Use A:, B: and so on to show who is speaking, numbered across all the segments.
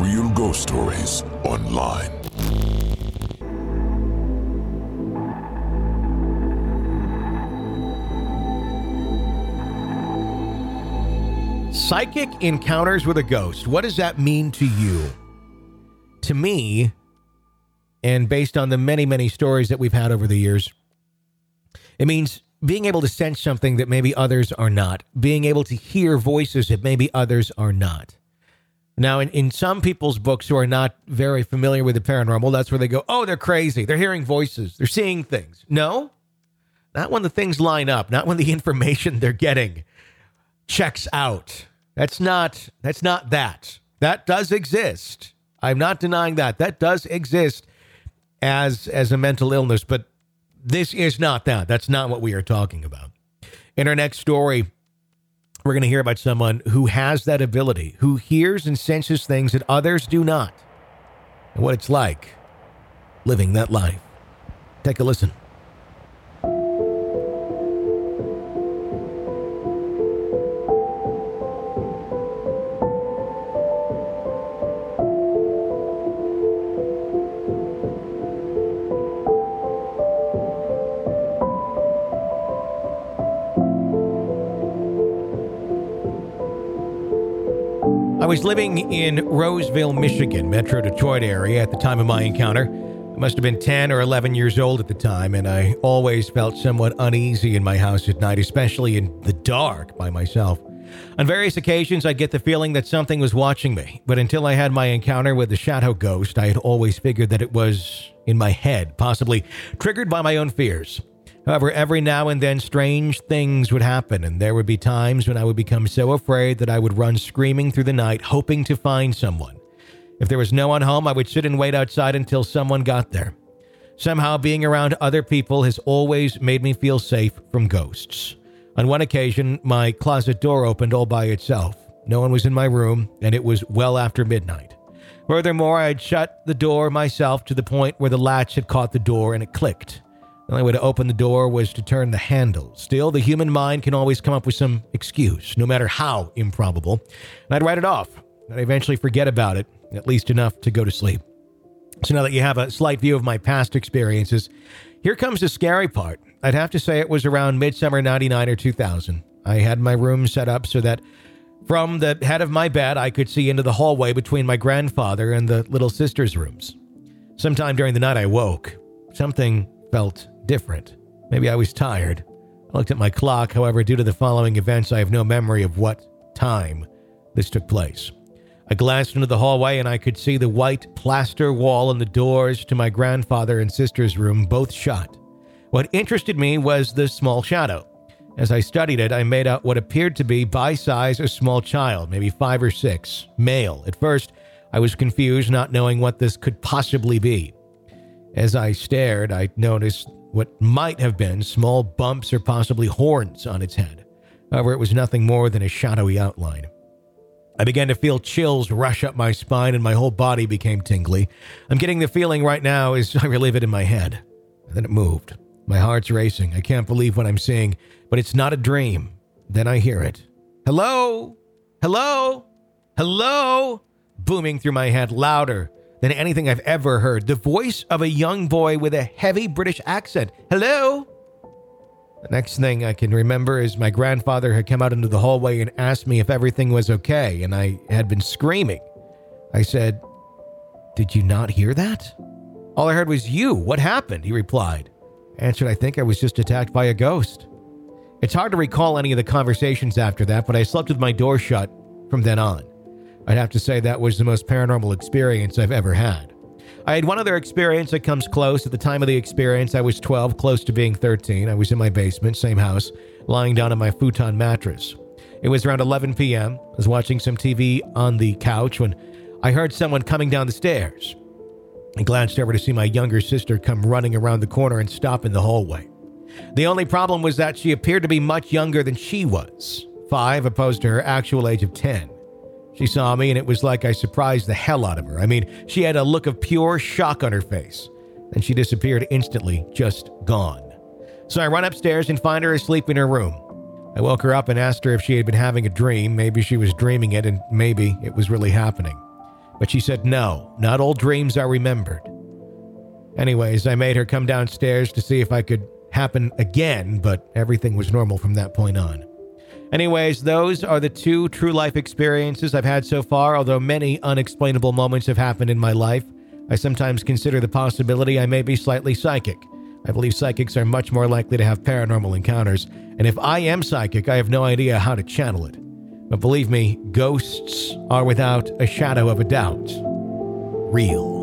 A: Real Ghost Stories Online.
B: Psychic encounters with a ghost. What does that mean to you? To me, and based on the many, many stories that we've had over the years, it means being able to sense something that maybe others are not, being able to hear voices that maybe others are not. Now, in, in some people's books who are not very familiar with the paranormal, that's where they go, oh, they're crazy. They're hearing voices. They're seeing things. No, not when the things line up, not when the information they're getting checks out. That's not that's not that. That does exist. I'm not denying that. That does exist as as a mental illness, but this is not that. That's not what we are talking about. In our next story, we're going to hear about someone who has that ability, who hears and senses things that others do not, and what it's like living that life. Take a listen. Was living in Roseville, Michigan, Metro Detroit area at the time of my encounter. I must have been 10 or 11 years old at the time, and I always felt somewhat uneasy in my house at night, especially in the dark by myself. On various occasions, I get the feeling that something was watching me, but until I had my encounter with the shadow ghost, I had always figured that it was in my head, possibly triggered by my own fears. However, every now and then strange things would happen, and there would be times when I would become so afraid that I would run screaming through the night, hoping to find someone. If there was no one home, I would sit and wait outside until someone got there. Somehow, being around other people has always made me feel safe from ghosts. On one occasion, my closet door opened all by itself. No one was in my room, and it was well after midnight. Furthermore, I had shut the door myself to the point where the latch had caught the door and it clicked. The only way to open the door was to turn the handle. Still, the human mind can always come up with some excuse, no matter how improbable. And I'd write it off, I'd eventually forget about it, at least enough to go to sleep. So now that you have a slight view of my past experiences, here comes the scary part. I'd have to say it was around midsummer 99 or 2000. I had my room set up so that from the head of my bed, I could see into the hallway between my grandfather and the little sister's rooms. Sometime during the night, I woke. Something felt different. Maybe I was tired. I looked at my clock, however, due to the following events, I have no memory of what time this took place. I glanced into the hallway and I could see the white plaster wall and the doors to my grandfather and sister's room both shut. What interested me was the small shadow. As I studied it, I made out what appeared to be by size a small child, maybe five or six, male. At first, I was confused, not knowing what this could possibly be. As I stared, I noticed what might have been small bumps or possibly horns on its head. However, it was nothing more than a shadowy outline. I began to feel chills rush up my spine and my whole body became tingly. I'm getting the feeling right now as I relive it in my head. And then it moved. My heart's racing. I can't believe what I'm seeing, but it's not a dream. Then I hear it. Hello? Hello? Hello? Booming through my head louder than anything I've ever heard. The voice of a young boy with a heavy British accent. Hello? The next thing I can remember is my grandfather had come out into the hallway and asked me if everything was okay, and I had been screaming. I said, Did you not hear that? All I heard was you. What happened? He replied. Answered, I think I was just attacked by a ghost. It's hard to recall any of the conversations after that, but I slept with my door shut from then on. I'd have to say that was the most paranormal experience I've ever had. I had one other experience that comes close. At the time of the experience, I was 12, close to being 13. I was in my basement, same house, lying down on my futon mattress. It was around 11 p.m. I was watching some TV on the couch when I heard someone coming down the stairs. I glanced over to see my younger sister come running around the corner and stop in the hallway. The only problem was that she appeared to be much younger than she was, five opposed to her actual age of 10. She saw me, and it was like I surprised the hell out of her. I mean, she had a look of pure shock on her face. Then she disappeared instantly, just gone. So I run upstairs and find her asleep in her room. I woke her up and asked her if she had been having a dream. Maybe she was dreaming it, and maybe it was really happening. But she said, no, not all dreams are remembered. Anyways, I made her come downstairs to see if I could happen again, but everything was normal from that point on. Anyways, those are the two true life experiences I've had so far, although many unexplainable moments have happened in my life. I sometimes consider the possibility I may be slightly psychic. I believe psychics are much more likely to have paranormal encounters, and if I am psychic, I have no idea how to channel it. But believe me, ghosts are without a shadow of a doubt real.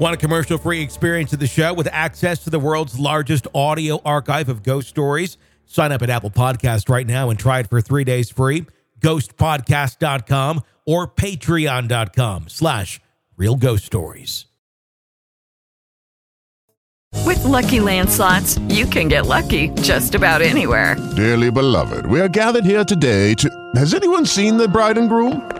B: Want a commercial free experience of the show with access to the world's largest audio archive of ghost stories? Sign up at Apple Podcast right now and try it for three days free. Ghostpodcast.com or patreon.com slash real ghost stories.
C: With Lucky Land slots, you can get lucky just about anywhere.
A: Dearly beloved, we are gathered here today to. Has anyone seen the bride and groom?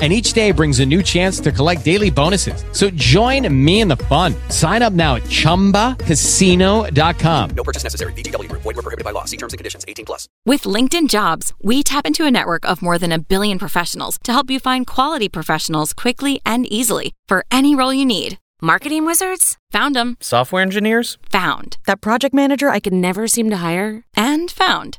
D: and each day brings a new chance to collect daily bonuses. So join me in the fun. Sign up now at ChumbaCasino.com.
E: No purchase necessary. VGW Group. Void where prohibited by law. See terms and conditions. 18 plus.
F: With LinkedIn Jobs, we tap into a network of more than a billion professionals to help you find quality professionals quickly and easily for any role you need. Marketing wizards? Found them.
G: Software engineers?
F: Found.
G: That project manager I could never seem to hire?
F: And found.